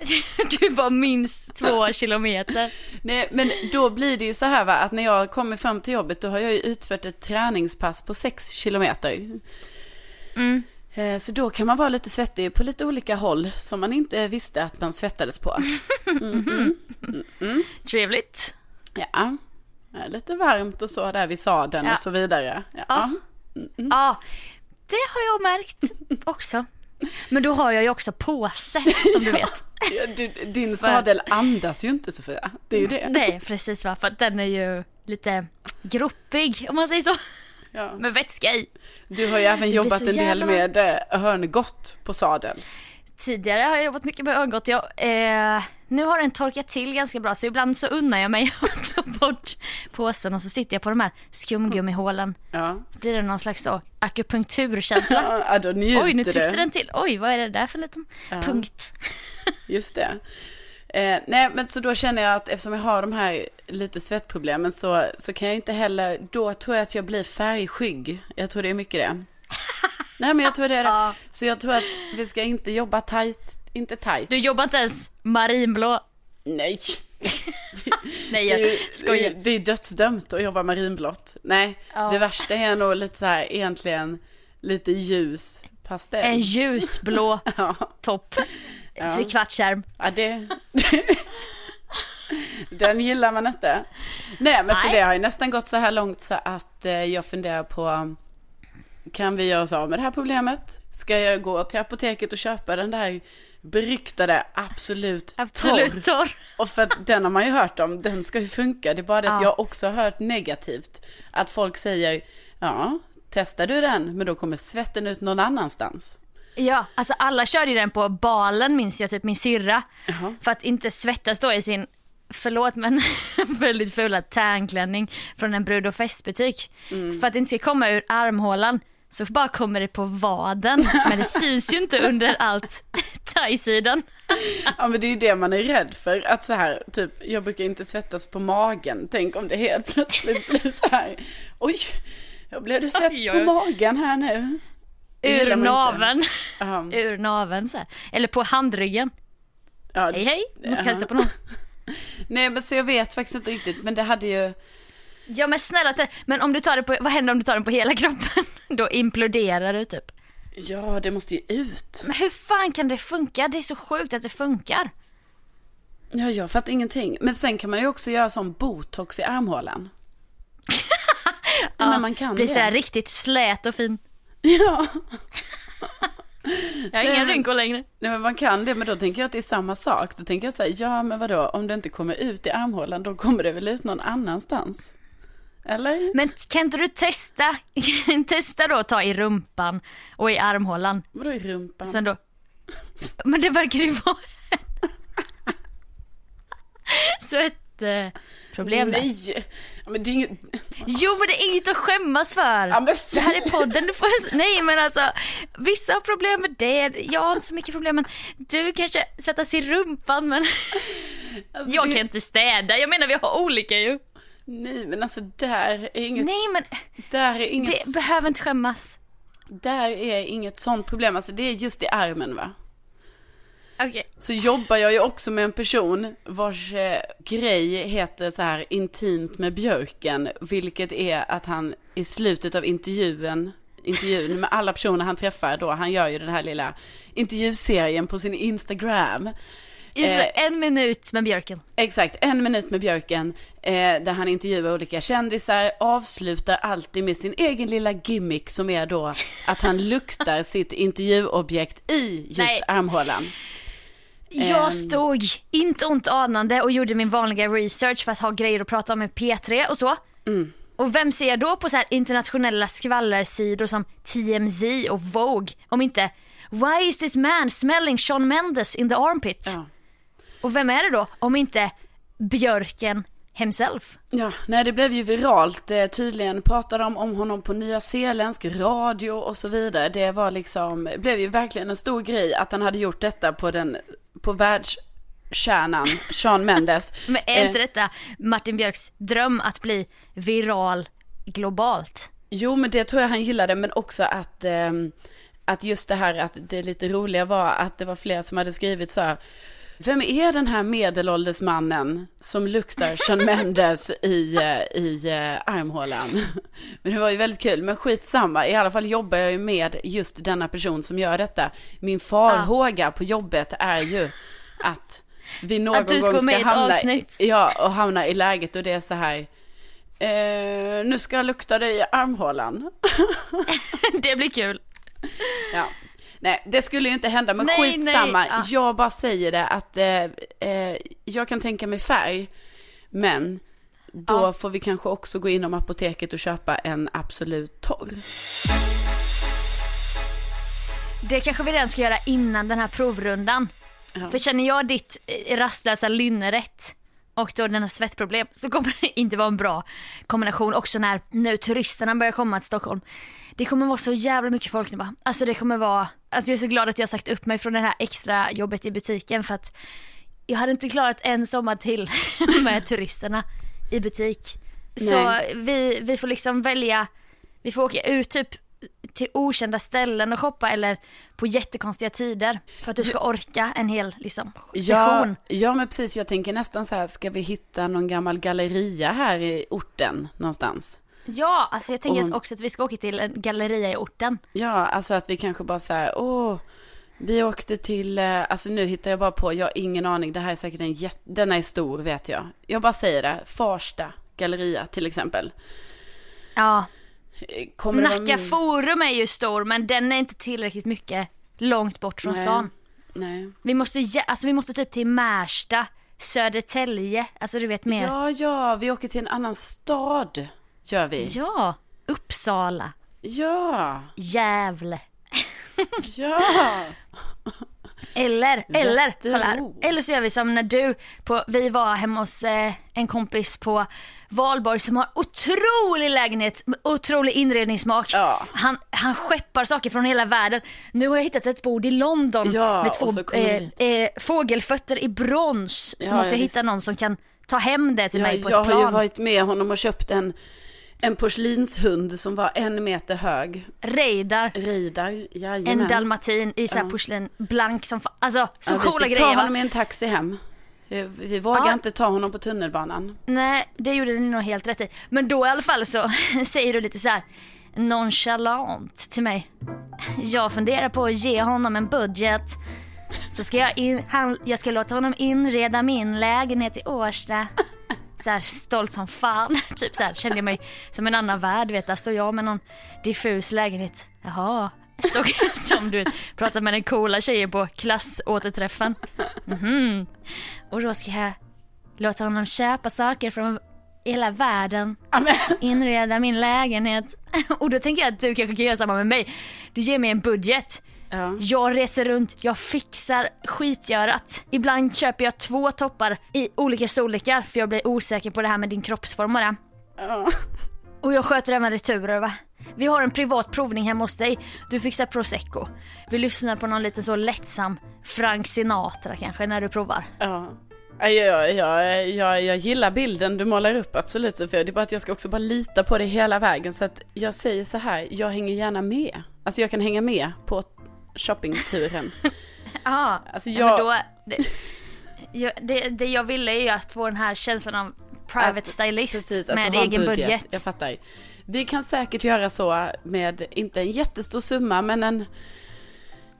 Du var minst två kilometer. Nej, men då blir det ju så här va, att när jag kommer fram till jobbet då har jag ju utfört ett träningspass på 6 kilometer. Mm. Eh, Så då kan man vara lite svettig på lite olika håll som man inte visste att man svettades på. Trevligt. Ja, lite varmt och så där vid sadeln Ja. och så vidare. Ja. Ja. Ja, det har jag märkt också. Men då har jag ju också påse som du vet. Du, din sadel andas ju inte Sofia, det är ju det. Nej precis va, för den är ju lite gropig om man säger så. Ja. Med vätska i. Du har ju även jobbat en del med eh, hörngott på sadel. Tidigare har jag jobbat mycket med ögongott. Jag, eh, nu har den torkat till ganska bra så ibland så unnar jag mig att ta bort påsen och så sitter jag på de här skumgummihålen. Ja, Blir det någon slags så, akupunkturkänsla? ja då Oj, nu tryckte den till. Oj, vad är det där för liten Ja. punkt? Just det. Eh, nej, men så då känner jag att eftersom jag har de här lite svettproblemen så, så kan jag inte heller, då tror jag att jag blir färgskygg. Jag tror det är mycket det. nej, men jag tror det är det. Ja. Så jag tror att vi ska inte jobba tajt, inte tajt. Du jobbar inte ens marinblå. Nej, Nej, det är, jag skojar. det är dödsdömt att jobba marinblått. Nej, Ja. det värsta är nog lite så här, egentligen lite ljus pastell. En ljusblå Ja, topp. Ja. Trekvartsskärm. ja det... Den gillar man inte. Nej, men så Nej. det har ju nästan gått så här långt så att eh, jag funderar på, kan vi göra oss av med det här problemet? Ska jag gå till apoteket och köpa den där beryktade Absolut, Torr? Absolut torr. Och för att den har man ju hört om, den ska ju funka. Det är bara det att Ja. jag också har hört negativt. Att folk säger, ja, testar du den, men då kommer svetten ut någon annanstans. Ja, alltså alla körde ju den på balen minns jag, typ min syrra. Jaha. För att inte svettas då i sin, förlåt men väldigt fula tärnklänning från en brud och festbutik. Mm. För att det inte ska komma ur armhålan så bara kommer det på vaden. Men det syns ju inte under allt thai-sidan. Ja men det är ju det man är rädd för. Att så här, typ, jag brukar inte svettas på magen. Tänk om det helt plötsligt blir så här. Oj, jag blev det svett på magen här nu. Ur man inte. naveln. Ja, Ur naveln så här. Eller på handryggen. ja, Hej hej, jag ska Ja. hälsa på någon. Nej men så jag vet faktiskt inte riktigt. Men det hade ju, Ja men snälla, men om du tar det på, vad händer om du tar den på hela kroppen? Då imploderar du typ. ja det måste ju ut. Men hur fan kan det funka? Det är så sjukt att det funkar. Ja jag fattar ingenting. Men sen kan man ju också göra sån botox i armhålan. ja, men man kan Blir det. så riktigt slät och fin. Ja. Jag har men- rynkor längre. Nej men man kan det, men då tänker jag att det är samma sak. Då tänker jag så här, ja men vadå, om det inte kommer ut i armhålan, då kommer det väl ut någon annanstans? Eller? Men kan inte du testa, testa då att ta i rumpan och i armhålan. Vadå i rumpan? Sen då, men det verkar ju vara så ett eh, problem där. Nej! Ja, men det är inget... Jo men det är inget att skämmas för. Ja, men... Det här är podden, du får... Nej men alltså, vissa har problem med det, jag har inte så mycket problem men du kanske svettas i rumpan men Alltså, jag det- kan inte städa, jag menar vi har olika ju. Nej men alltså där är inget, Nej men där är inget, det behöver inte skämmas. där är inget sånt problem. Alltså det är just i armen va? Okej. Så jobbar jag ju också med en person vars eh, grej heter så här intimt med björken. Vilket är att han i slutet av intervjun, intervjun med alla personer han träffar då, han gör ju den här lilla intervjuserien på sin Instagram. Just Eh, en minut med björken. Exakt, en minut med björken, eh, där han intervjuar olika kändisar, avslutar alltid med sin egen lilla gimmick som är då att han luktar sitt intervjuobjekt i just Nej. armhålan. Ehm. Jag stod, inte ont anande, och gjorde min vanliga research för att ha grejer att prata om med P3 och så. Mm. Och vem ser jag då på så här internationella skvallersidor som TMZ och Vogue om inte Why is this man smelling Shawn Mendes in the armpit? Ja. Och vem är det då om inte Björken himself? Ja, nej det blev ju viralt. Eh, tydligen pratade de om honom på Nya Zeeländsk radio och så vidare. Det var liksom, blev ju verkligen en stor grej att han hade gjort detta på den, på världskärnan, Sean Mendes. Men är Eh, inte detta Martin Björks dröm att bli viral globalt? Jo, men det tror jag han gillade, men också att, ehm, att just det här att det lite roliga var att det var flera som hade skrivit så här. Vem är den här medelålders mannen som luktar Sean Mendes i, eh, i eh, armhålan? Men det var ju väldigt kul, men skitsamma. I alla fall jobbar jag ju med just denna person som gör detta. Min farhåga på jobbet är ju att vi någon Att du ska gång ska med hamna, avsnitt. ja, och hamna i läget och det är så här. Eh, nu ska jag lukta dig i armhålan. det blir kul. Ja. Nej, det skulle ju inte hända, men Nej, skitsamma. nej, ja. Jag bara säger det att eh, eh, jag kan tänka mig färg, men då Ja. får vi kanske också gå inom apoteket och köpa en Absolut torr. Det kanske vi redan ska göra innan den här provrundan. Ja. För känner jag ditt eh, rastlösa lynne rätt och då dina svettproblem så kommer det inte vara en bra kombination också när nu turisterna börjar komma till Stockholm. Det kommer vara så jävla mycket folk nu va? Alltså det kommer vara, alltså jag är så glad att jag har sagt upp mig från det här extra jobbet i butiken för att jag hade inte klarat en sommar till med turisterna i butik. Så vi, vi får liksom välja, vi får åka ut typ till okända ställen och shoppa eller på jättekonstiga tider för att du ska orka en hel liksom, Ja, session. ja, men precis. Jag tänker nästan så här, ska vi hitta någon gammal galleria här i orten någonstans? Ja, alltså jag tänker Och- också att vi ska åka till en galleria i orten. Ja, alltså att vi kanske bara så här, åh, vi åkte till, eh, alltså nu hittar jag bara på, jag har ingen aning, det här är säkert en jätte, denna är stor vet jag. Jag bara säger det, Farsta galleria till exempel. Ja, Kommer Nacka forum är ju stor men den är inte tillräckligt mycket långt bort från Nej. stan. Nej. Vi måste, alltså vi måste typ till Märsta, Södertälje, alltså du vet mer. Ja, ja, vi åker till en annan stad, gör vi. ja Uppsala, Ja, Gävle. ja. Eller, eller, kolla här. Eller så gör vi som när du, på, vi var hemma hos eh, en kompis på Valborg som har otrolig lägenhet, otrolig inredningssmak. Ja. Han, han skeppar saker från hela världen. Nu har jag hittat ett bord i London Ja, med två eh, eh, fågelfötter i brons. Så Ja, måste jag ja, hitta någon som kan ta hem det till mig på jag ett har ju plan. varit med honom och köpt en, en porslinshund som var en meter hög. Reidar. Reidar, jajamän. En dalmatin i så här Ja. porslin, blank som Alltså så Ja, coola vi fick grejer ta va? honom i en taxi hem. Vi, vi vågade Ja. inte ta honom på tunnelbanan. Nej, det gjorde ni nog helt rätt i. Men då i alla fall så säger du lite så här nonchalant till mig. Jag funderar på att ge honom en budget. Så ska jag, in, han, jag ska låta honom inreda min lägenhet i Årsta. Så här stolt som fan. Typ så här kände jag mig som en annan värld. Vet, där står jag med någon diffus lägenhet. Jaha. Stod som du vet, pratade med den coola tjejen på klassåterträffen. Mhm. Och då ska jag låta honom köpa saker från hela världen. Amen. Inreda min lägenhet. Och då tänker jag att du kanske kan göra samma med mig. Du ger mig en budget. Ja. Jag reser runt, jag fixar skitgörat. Ibland köper jag två toppar i olika storlekar för jag blir osäker på det här med din kroppsform och det. Ja. Och jag sköter även returer va. Vi har en privat provning hemma hos dig. Du fixar prosecco. Vi lyssnar på någon liten så lättsam Frank Sinatra kanske när du provar. Ja. Ja, Jag, jag, jag, jag gillar bilden du målar upp, absolut Sofia. Det är bara att jag ska också bara lita på det hela vägen. Så att jag säger så här, jag hänger gärna med. Alltså jag kan hänga med på shoppingturen. Ja, Alltså jag- då, det, jag, det, det jag ville är ju att få den här känslan av private Att- stylist precis, med egen budget. Jag fattar. Vi kan säkert göra så med, inte en jättestor summa, men en,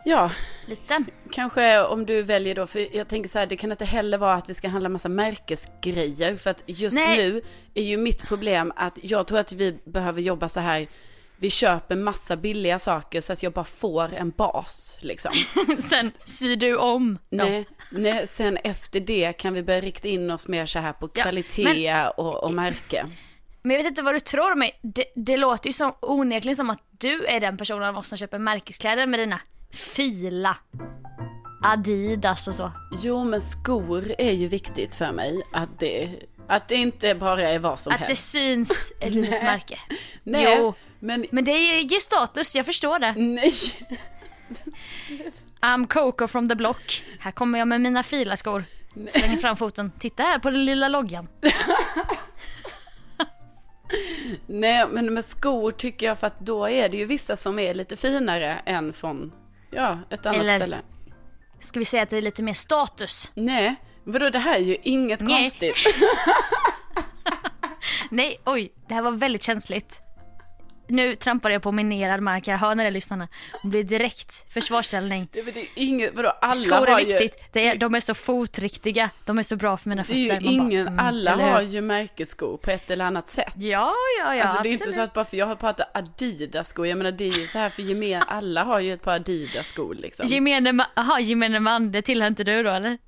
ja, Liten. kanske om du väljer då, för jag tänker så här, det kan inte heller vara att vi ska handla massa märkesgrejer, för att just Nej. nu är ju mitt problem att jag tror att vi behöver jobba så här, vi köper massa billiga saker så att jag bara får en bas liksom. Sen syr du om dem. Nej, nej, sen efter det kan vi börja rikta in oss mer så här på Ja, kvalitet och, och märke. Men jag vet inte vad du tror mig. Det, det låter ju som, onekligen som att du är den personen av oss som köper märkeskläder med dina fila Adidas och så. Jo, men skor är ju viktigt för mig. Att det, att det inte bara är vad som Att det helst. syns ett litet märke. Nej, Jo. Men Men det ger status, jag förstår det. nej. I'm Coco from the block. Här kommer jag med mina filaskor. Slänger fram foten. Titta här på den lilla loggan. Nej, men med skor tycker jag för att då är det ju vissa som är lite finare än från, ja, ett annat Eller- ställe. Ska vi säga att det är lite mer status? Nej, vadå det här är ju inget Nej. konstigt. Nej, oj, det här var väldigt känsligt. Nu trampar jag på minerad mark, jag hör när det lyssnarna. Hon blir direkt försvarsställning. Det, det är inget, vadå alla Skor är ju, viktigt, det är, de är så fotriktiga, de är så bra för mina Det fötter. är ju Man bara, ingen, mm, alla eller har ju märkesskor på ett eller annat sätt. Ja, ja, ja, alltså det är absolut. inte så att bara för jag har pratat Adidas-skor, jag menar det är ju så här för gemen, alla har ju ett par Adidas-skor liksom. Gemene, ma- aha, gemene man, det tillhör inte du då eller?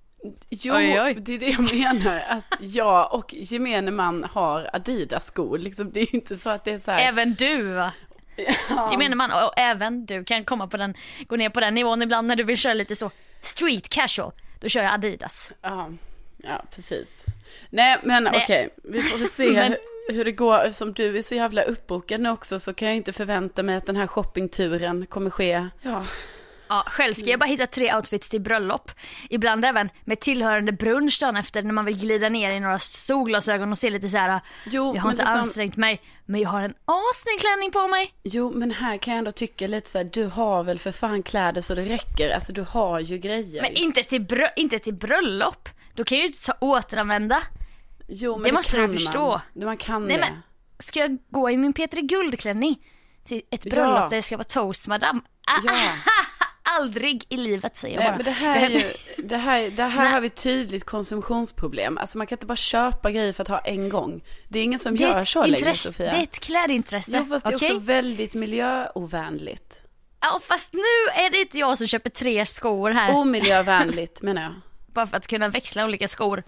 Jo, Oj, oj. det är det jag menar, att jag och gemene man har Adidas-skor, liksom det är ju inte så att det är så här. Även du va? Ja. Gemene man, och även du kan komma på den, gå ner på den nivån ibland när du vill köra lite så street casual. Då kör jag Adidas. Ja, ja precis. Nej men okej, vi får väl se Men- hur, det går. Eftersom du är så jävla uppbokad nu också så kan jag inte förvänta mig att den här shoppingturen kommer ske. Ja, Ja, själv ska jag bara hitta tre outfits till bröllop. Ibland även med tillhörande brunch dagen efter när man vill glida ner i några solglasögon och se lite så här. Jo, jag har inte liksom- ansträngt mig men jag har en assnygg klänning på mig. jo men här kan jag ändå tycka lite så här, du har väl för fan kläder så det räcker. Alltså du har ju grejer. Men inte till, brö- inte till bröllop. Då kan jag ju ta återanvända. jo, men det måste du förstå. Man. Man kan Nej det. men, ska jag gå i min Petri Guldklänning till ett bröllop Ja. där jag ska vara toast madame? Ah, Ja. Aldrig i livet säger jag Nej, bara. men det här, är ju, det här, det här har vi tydligt konsumtionsproblem. Alltså man kan inte bara köpa grejer för att ha en gång. Det är ingen som det gör så längre Sofia. det är ett klädintresse. Jo fast det är okej? också väldigt miljöovänligt. Ja fast nu är det inte jag som köper tre skor här Omiljövänligt menar jag. bara för att kunna växla olika skor.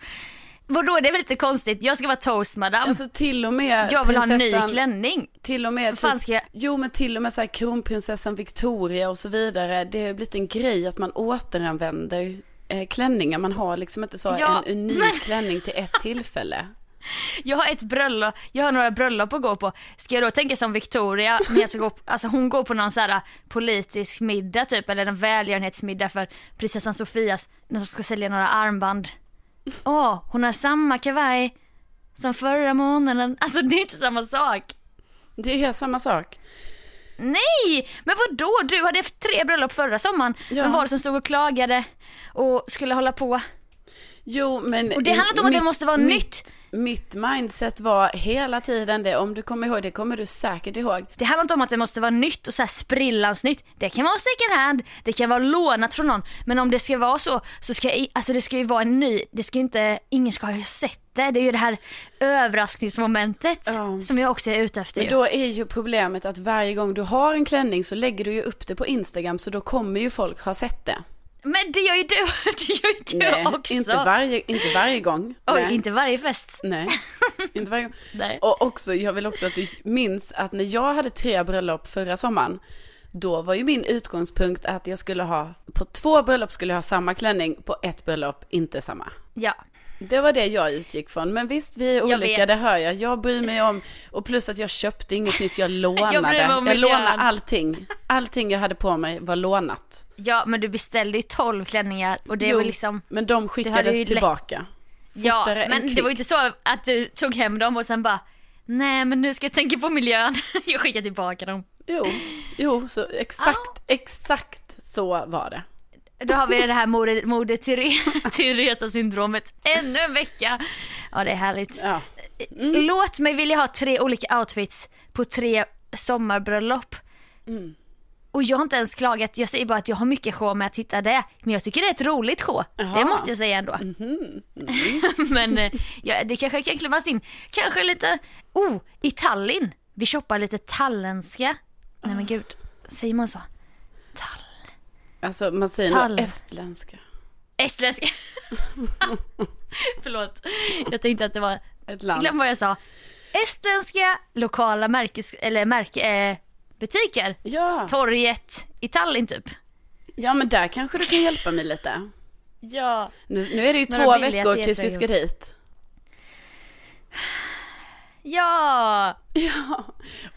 Vadå, det är väl lite konstigt? Jag ska vara toastmadam. Alltså till och med jag vill ha en ny klänning. Till och med, typ- ska jag- jo men till och med så här kronprinsessan Victoria och så vidare. Det har blivit en grej att man återanvänder eh, klänningar. Man har liksom inte så Ja, en unik men- klänning till ett tillfälle. Jag har ett bröllop, jag har några bröllop att gå på. Ska jag då tänka som Victoria när jag ska gå, alltså hon går på någon så här politisk middag typ eller en välgörenhetsmiddag för prinsessan Sofias när de ska sälja några armband. Åh, hon har samma kavaj som förra månaden. Alltså det är inte samma sak. Det är samma sak. Nej, men vad då? Du hade haft tre bröllop förra sommaren. Ja. Vem var det som stod och klagade och skulle hålla på? Jo men. Och det handlar inte om att det måste vara mitt- nytt. Mitt mindset var hela tiden det, om du kommer ihåg, det kommer du säkert ihåg. Det handlar inte om att det måste vara nytt och så här sprillans nytt. Det kan vara second hand, det kan vara lånat från någon. Men om det ska vara så, så ska alltså det ska ju vara en ny, det ska ju inte, ingen ska ha sett det. Det är ju det här överraskningsmomentet Ja. som jag också är ute efter Men då är ju problemet att varje gång du har en klänning så lägger du ju upp det på Instagram så då kommer ju folk ha sett det. Men det gör ju du, det gör ju du Nej, också. inte varje, inte varje gång. Oj, Nej. inte varje fest. Nej, inte varje gång. Nej. Och också, jag vill också att du minns att när jag hade tre bröllop förra sommaren, då var ju min utgångspunkt att jag skulle ha, på två bröllop skulle jag ha samma klänning, på ett bröllop inte samma. Ja. Det var det jag utgick från. Men visst, vi är olika, det hör jag. Jag bryr mig om, och plus att jag köpte inget nytt, jag lånade. Jag jag lånade allting. Allting jag hade på mig var lånat. ja, men du beställde ju 12 klänningar och det Jo, var liksom men de skickades tillbaka. Ja, men det var ju inte så att du tog hem dem och sen bara Nej men nu ska jag tänka på miljön. Jag skickar tillbaka dem. Jo, jo, så exakt, exakt så var det. Då har vi det här moder Tere- Teresa-syndromet. Ännu en vecka. Ja det är härligt. Ja. Låt mig vilja ha tre olika outfits på tre sommarbröllop. Mm. Och jag har inte ens klagat, jag säger bara att jag har mycket show med att hitta det. Men jag tycker det är ett roligt show. Det Jaha. måste jag säga ändå. men eh, ja, det kanske kan klämmas in. Kanske lite, oh, i Tallinn. Vi shoppar lite talländska. Nej men gud, säger man så? Alltså man säger Tall. nog estländska. Estländska. Förlåt, jag tänkte att det var, Ett land. glöm vad jag sa. Estländska lokala märkes, eller märke, eh, butiker. Ja. Torget i Tallinn typ. ja, men där kanske du kan hjälpa mig lite. Ja. Nu, nu är det ju Några två veckor tills vi ska dit. Ja. Ja,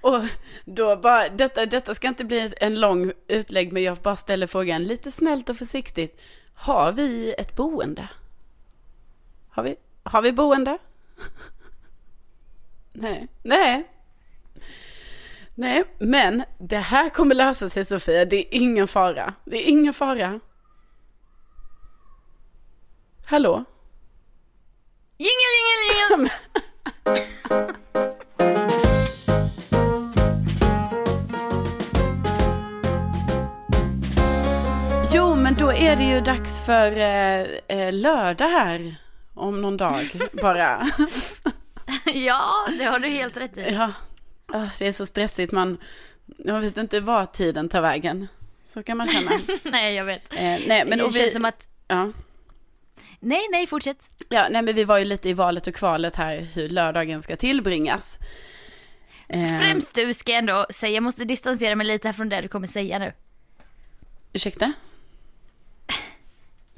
och då bara, detta, detta ska inte bli en lång utlägg, men jag bara ställer frågan lite snällt och försiktigt. Har vi ett boende? Har vi, har vi boende? Nej, nej. Nej, men det här kommer lösa sig Sofia, det är ingen fara. Det är ingen fara. Hallå? Jingel, jingel, jingel. Jo, men då är det ju dags för eh, eh, lördag här om någon dag bara. Ja, det har du helt rätt i. ja, Ah, det är så stressigt. Man, jag vet inte var tiden tar vägen. Så kan man känna. Nej, jag vet. Eh, nej, men det känns vi, som att... ja, Nej, nej, fortsätt. ja, nej, men vi var ju lite i valet och kvalet här hur lördagen ska tillbringas. Eh, Främst du ska jag ändå säga, jag måste distansera mig lite från det du kommer säga nu. Ursäkta?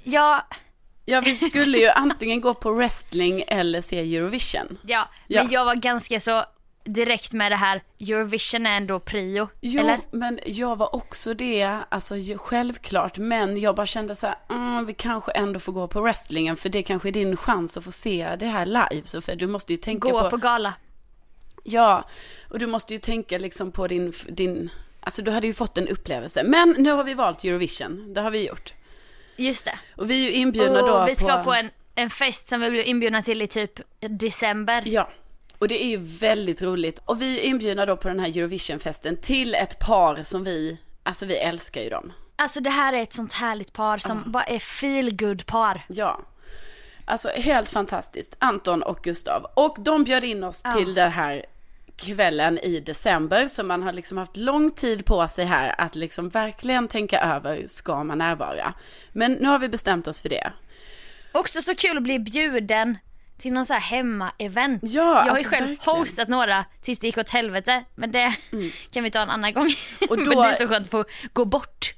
Ja, Ja, vi skulle ju antingen gå på wrestling eller se Eurovision. ja, Ja. men jag var ganska så direkt med det här, Eurovision är ändå prio, Jo, eller? men jag var också det, alltså självklart, men jag bara kände så här, mm, vi kanske ändå får gå på wrestlingen, för det kanske är din chans att få se det här live, Sofia. Du måste ju tänka Gå på, på gala. ja, och du måste ju tänka liksom på din, din, alltså du hade ju fått en upplevelse. Men nu har vi valt Eurovision, det har vi gjort. Just det. Och vi är ju inbjudna då Och vi ska på, en, en fest som vi blir inbjudna till i typ december. Ja, och det är ju väldigt roligt. Och vi är inbjudna då på den här Eurovisionfesten till ett par som vi, alltså vi älskar ju dem. Alltså det här är ett sånt härligt par som bara är feel good par. Ja. Alltså helt fantastiskt. Anton och Gustav. Och de bjöd in oss till den här kvällen i december. Så man har liksom haft lång tid på sig här att liksom verkligen tänka över, ska man närvara? Men nu har vi bestämt oss för det. Också så kul att bli bjuden till någon så här hemma-event. Ja, jag har ju alltså själv verkligen. hostat några tills det gick åt helvete. Men det kan vi ta en annan gång. Och men då- det är så skönt att få gå bort.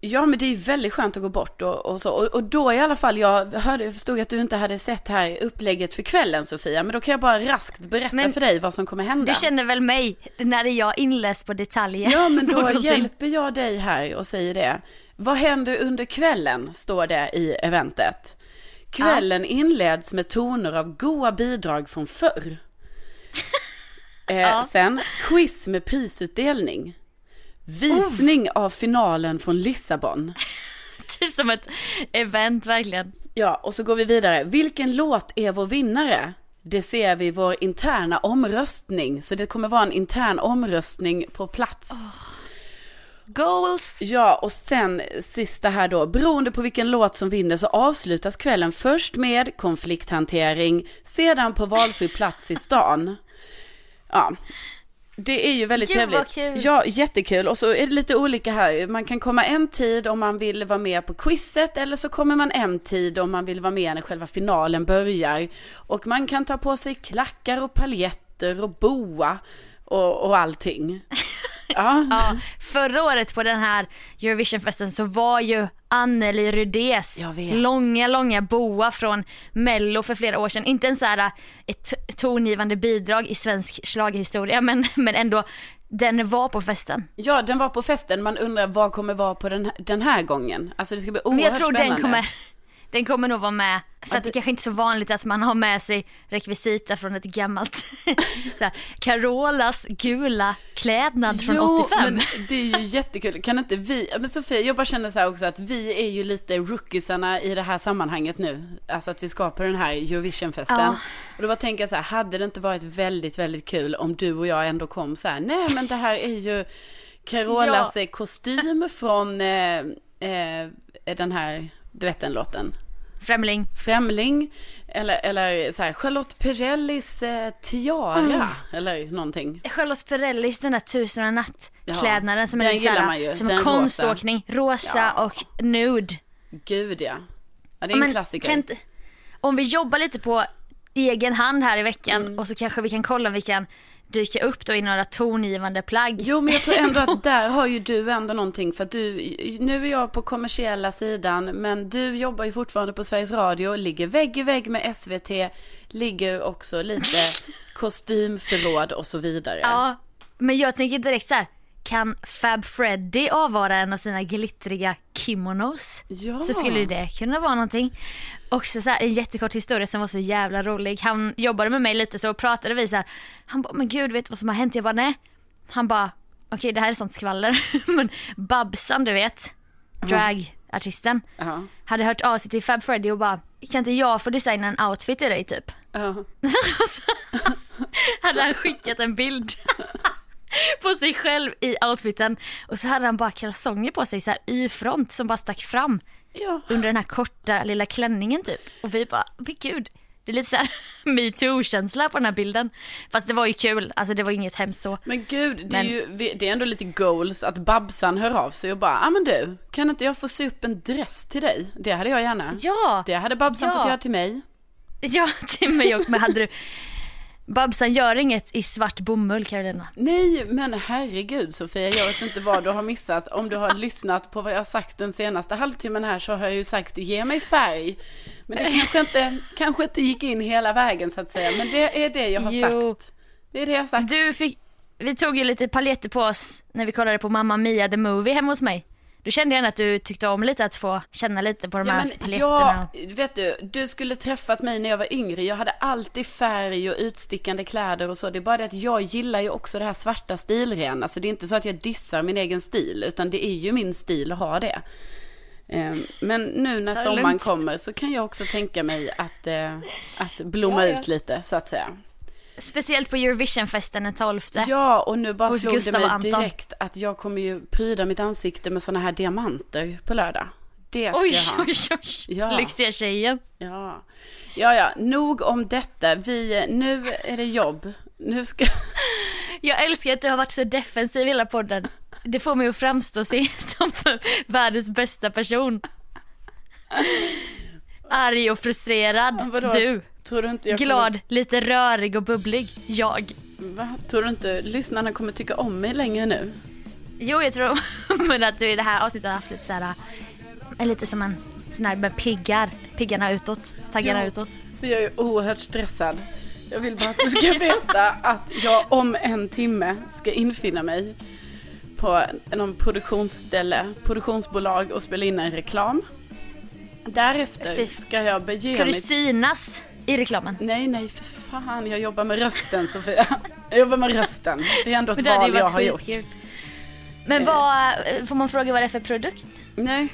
Ja men det är ju väldigt skönt att gå bort och, och så. Och, och då i alla fall, jag hörde, förstod att du inte hade sett här upplägget för kvällen Sofia. Men då kan jag bara raskt berätta Men för dig vad som kommer hända. Du känner väl mig när är jag inläst på detaljer. Ja men då hjälper jag dig här och säger det. Vad händer under kvällen, står det i eventet. Kvällen inleds med toner av goa bidrag från förr. Eh, Sen quiz med prisutdelning. Visning av finalen från Lissabon. Typ som ett event verkligen. Ja, och så går vi vidare. Vilken låt är vår vinnare? Det ser vi i vår interna omröstning. Så det kommer vara en intern omröstning på plats. Goals. Ja, och sen sista här då. Beroende på vilken låt som vinner så avslutas kvällen först med konflikthantering, sedan på valfri plats i stan. Ja. Det är ju väldigt Gud, trevligt. kul. Ja, jättekul. Och så är det lite olika här. Man kan komma en tid om man vill vara med på quizet eller så kommer man en tid om man vill vara med när själva finalen börjar. Och man kan ta på sig klackar och paljetter och boa och, och allting. Ja. Ja, förra året på den här Eurovisionfesten så var ju Anneli Rydés långa, långa boa från Mello för flera år sedan. Inte en så här ett t- tongivande bidrag i svensk schlagerhistoria men, men ändå den var på festen. Ja, den var på festen. Man undrar vad kommer vara på den, den här gången. Alltså det ska bli oerhört Men jag tror spännande. den kommer, den kommer nog vara med. För att det kanske inte är så vanligt att man har med sig rekvisita från ett gammalt, här, Carolas gula klädnad från jo, 85. men det är ju jättekul. Kan inte vi, ja, men Sofia, jag bara känner så här också att vi är ju lite rookiesarna i det här sammanhanget nu. Alltså att vi ska på den här Eurovisionfesten. Ja. Och då bara tänker jag så här, hade det inte varit väldigt, väldigt kul om du och jag ändå kom så här, nej men det här är ju Carolas eh, kostym från eh, eh, den här, du vet den låten? Främling. Främling eller, eller så här, Charlotte Perrellis eh, tiara Mm. eller någonting. Charlotte Perrellis den där tusen och en natt Ja, som är den lite såhär, man ju. som Den en konståkning, rosa, Ja. och nude. Gud ja. Ja, det är en Men klassiker. inte, om vi jobbar lite på egen hand här i veckan Mm. och så kanske vi kan kolla om vi kan dyka upp då i några tongivande plagg. Jo, men jag tror ändå att där har ju du ändå någonting. För att du, nu är jag på kommersiella sidan, men du jobbar ju fortfarande på Sveriges Radio, ligger vägg i vägg med SVT, ligger också lite kostymförråd och så vidare. Ja, men jag tänker direkt så här. Kan Fab Freddy avvara en av sina glittriga kimonos? Ja. Så skulle det kunna vara någonting. Också så här, en jättekort historia som var så jävla rolig. Han jobbade med mig lite så pratade vi så här. Han bara, men gud vet du vad som har hänt? Jag bara, nej. Han bara, okej det här är sånt skvaller. men Babsan du vet, dragartisten, Ja. hade hört av sig till Fab Freddy och bara, kan inte jag få designa en outfit till dig typ? Ja. Så hade han skickat en bild på sig själv i outfiten och så hade han bara kalsonger på sig så här y-front som bara stack fram ja. under den här korta lilla klänningen typ. Och vi bara, men gud, det är lite så här metoo-känsla på den här bilden. Fast det var ju kul, alltså det var inget hemskt så. Men gud, det är Men- ju vi- det är ändå lite goals att Babsan hör av sig och bara, ja ah, men du, kan inte jag få sy upp en dress till dig? Det hade jag gärna. Ja, Det hade Babsan Ja. fått göra till mig. ja till mig också. Men hade du, Babsan gör inget i svart bomull Carolina. Nej, men herregud Sofia, jag vet inte vad du har missat. Om du har lyssnat på vad jag har sagt den senaste halvtimmen här så har jag ju sagt ge mig färg. Men det kanske inte, kanske inte gick in hela vägen så att säga. Men det är det jag har Jo. sagt. Det är det jag har sagt. Du fick, vi tog ju lite paljetter på oss när vi kollade på Mamma Mia the Movie hemma hos mig. Du kände gärna att du tyckte om lite att få känna lite på de Ja, här men paletterna. jag, vet du, du skulle träffat mig när jag var yngre. Jag hade alltid färg och utstickande kläder och så. Det är bara det att jag gillar ju också det här svarta stilrena. Alltså det är inte så att jag dissar min egen stil, utan det är ju min stil att ha det. Ehm, Men nu när sommaren lugnt. kommer så kan jag också tänka mig att, eh, att blomma Ja, ja. ut lite, så att säga. Speciellt på Eurovisionfesten den 12. Ja, och nu bara Hos slog det mig Anton. direkt att jag kommer ju pryda mitt ansikte med sådana här diamanter på lördag. Det ska Oj, jag ha. oj, oj. Ja. Lyxiga tjejen. Ja. ja, ja, nog om detta. Vi, nu är det jobb. Nu ska... Jag älskar att du har varit så defensiv hela podden. Det får mig att framstå som världens bästa person. Arg och frustrerad. Vadå? Du. Tror du inte jag Glad, lite rörig och bubblig. Jag. Kommer, va? Tror du inte lyssnarna kommer tycka om mig längre nu? Jo, jag tror men att du i det här avsnittet har haft lite så här, äh, lite som en sån här med piggar, piggarna utåt, taggarna Ja. utåt. Jag är oerhört stressad. Jag vill bara att du ska veta att jag om en timme ska infinna mig på någon produktionsställe, produktionsbolag och spela in en reklam. Därefter ska jag bege Ska du mig... synas i reklamen? Nej, nej, för fan. Jag jobbar med rösten, Sofia. Jag jobbar med rösten. Det är ändå ett val jag har gjort. skitkul. Men vad, får man fråga vad det är för produkt? Nej.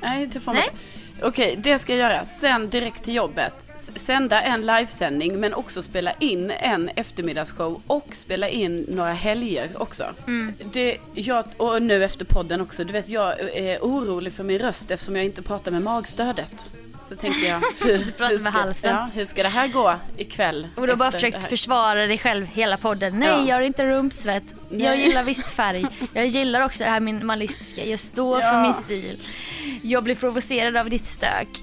Nej, det får man inte. Okej, det ska jag göra. Sen direkt till jobbet. Sända en livesändning men också spela in en eftermiddagsshow och spela in några helger också. Mm. Det, jag, och nu efter podden också. Du vet, jag är orolig för min röst eftersom jag inte pratar med magstödet. Så tänkte jag, hur, Du pratar hur med ska, halsen. Ja, hur ska det här gå ikväll? Och du har bara försökt försvara dig själv hela podden. Nej, Ja. jag har inte rumpsvett. Jag Nej. gillar visst färg. Jag gillar också det här minimalistiska. Jag står Ja. för min stil. Jag blir provocerad av ditt stök.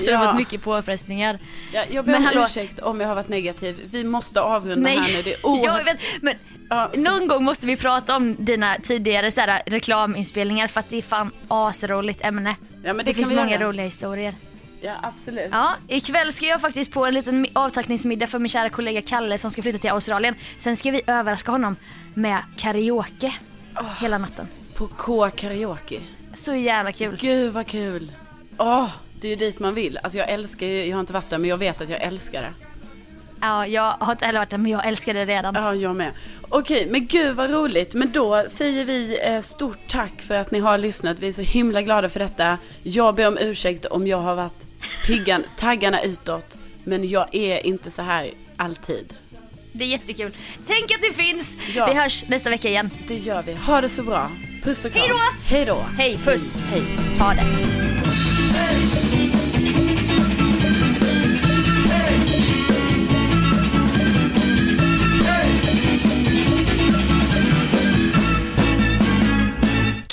Så det har Ja. varit mycket påfrestningar. Ja, jag ber om hallå- ursäkt om jag har varit negativ. Vi måste avrunda Nej, här nu. Det är oerhört... jag men Ja, så- någon gång måste vi prata om dina tidigare så reklaminspelningar för att det är fan asroligt ämne. Ja, men det det finns många göra. roliga historier. Ja, absolut. Ja, ikväll ska jag faktiskt på en liten mi- avtackningsmiddag för min kära kollega Kalle som ska flytta till Australien. Sen ska vi överraska honom med karaoke hela natten. På K karaoke. Så jävla kul. Gud vad kul. Åh, det är ju dit man vill. Alltså jag älskar ju, jag har inte varit där men jag vet att jag älskar det. Ja, jag har inte heller varit där men jag älskar det redan. Ja, jag med. Okej, men gud vad roligt. Men då säger vi eh, stort tack för att ni har lyssnat. Vi är så himla glada för detta. Jag ber om ursäkt om jag har varit piggan, taggarna utåt. Men jag är inte så här alltid. Det är jättekul. Tänk att det finns. Ja. Vi hörs nästa vecka igen. Det gör vi. Ha det så bra. Puss och kram. Hej då! Hej då! Hej, puss. Hej. Ha det.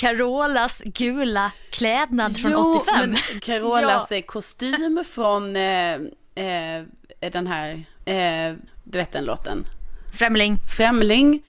Carolas gula klädnad från 85. men Carolas eh, kostym från eh, eh, den här, eh, du vet den låten? Främling. Främling.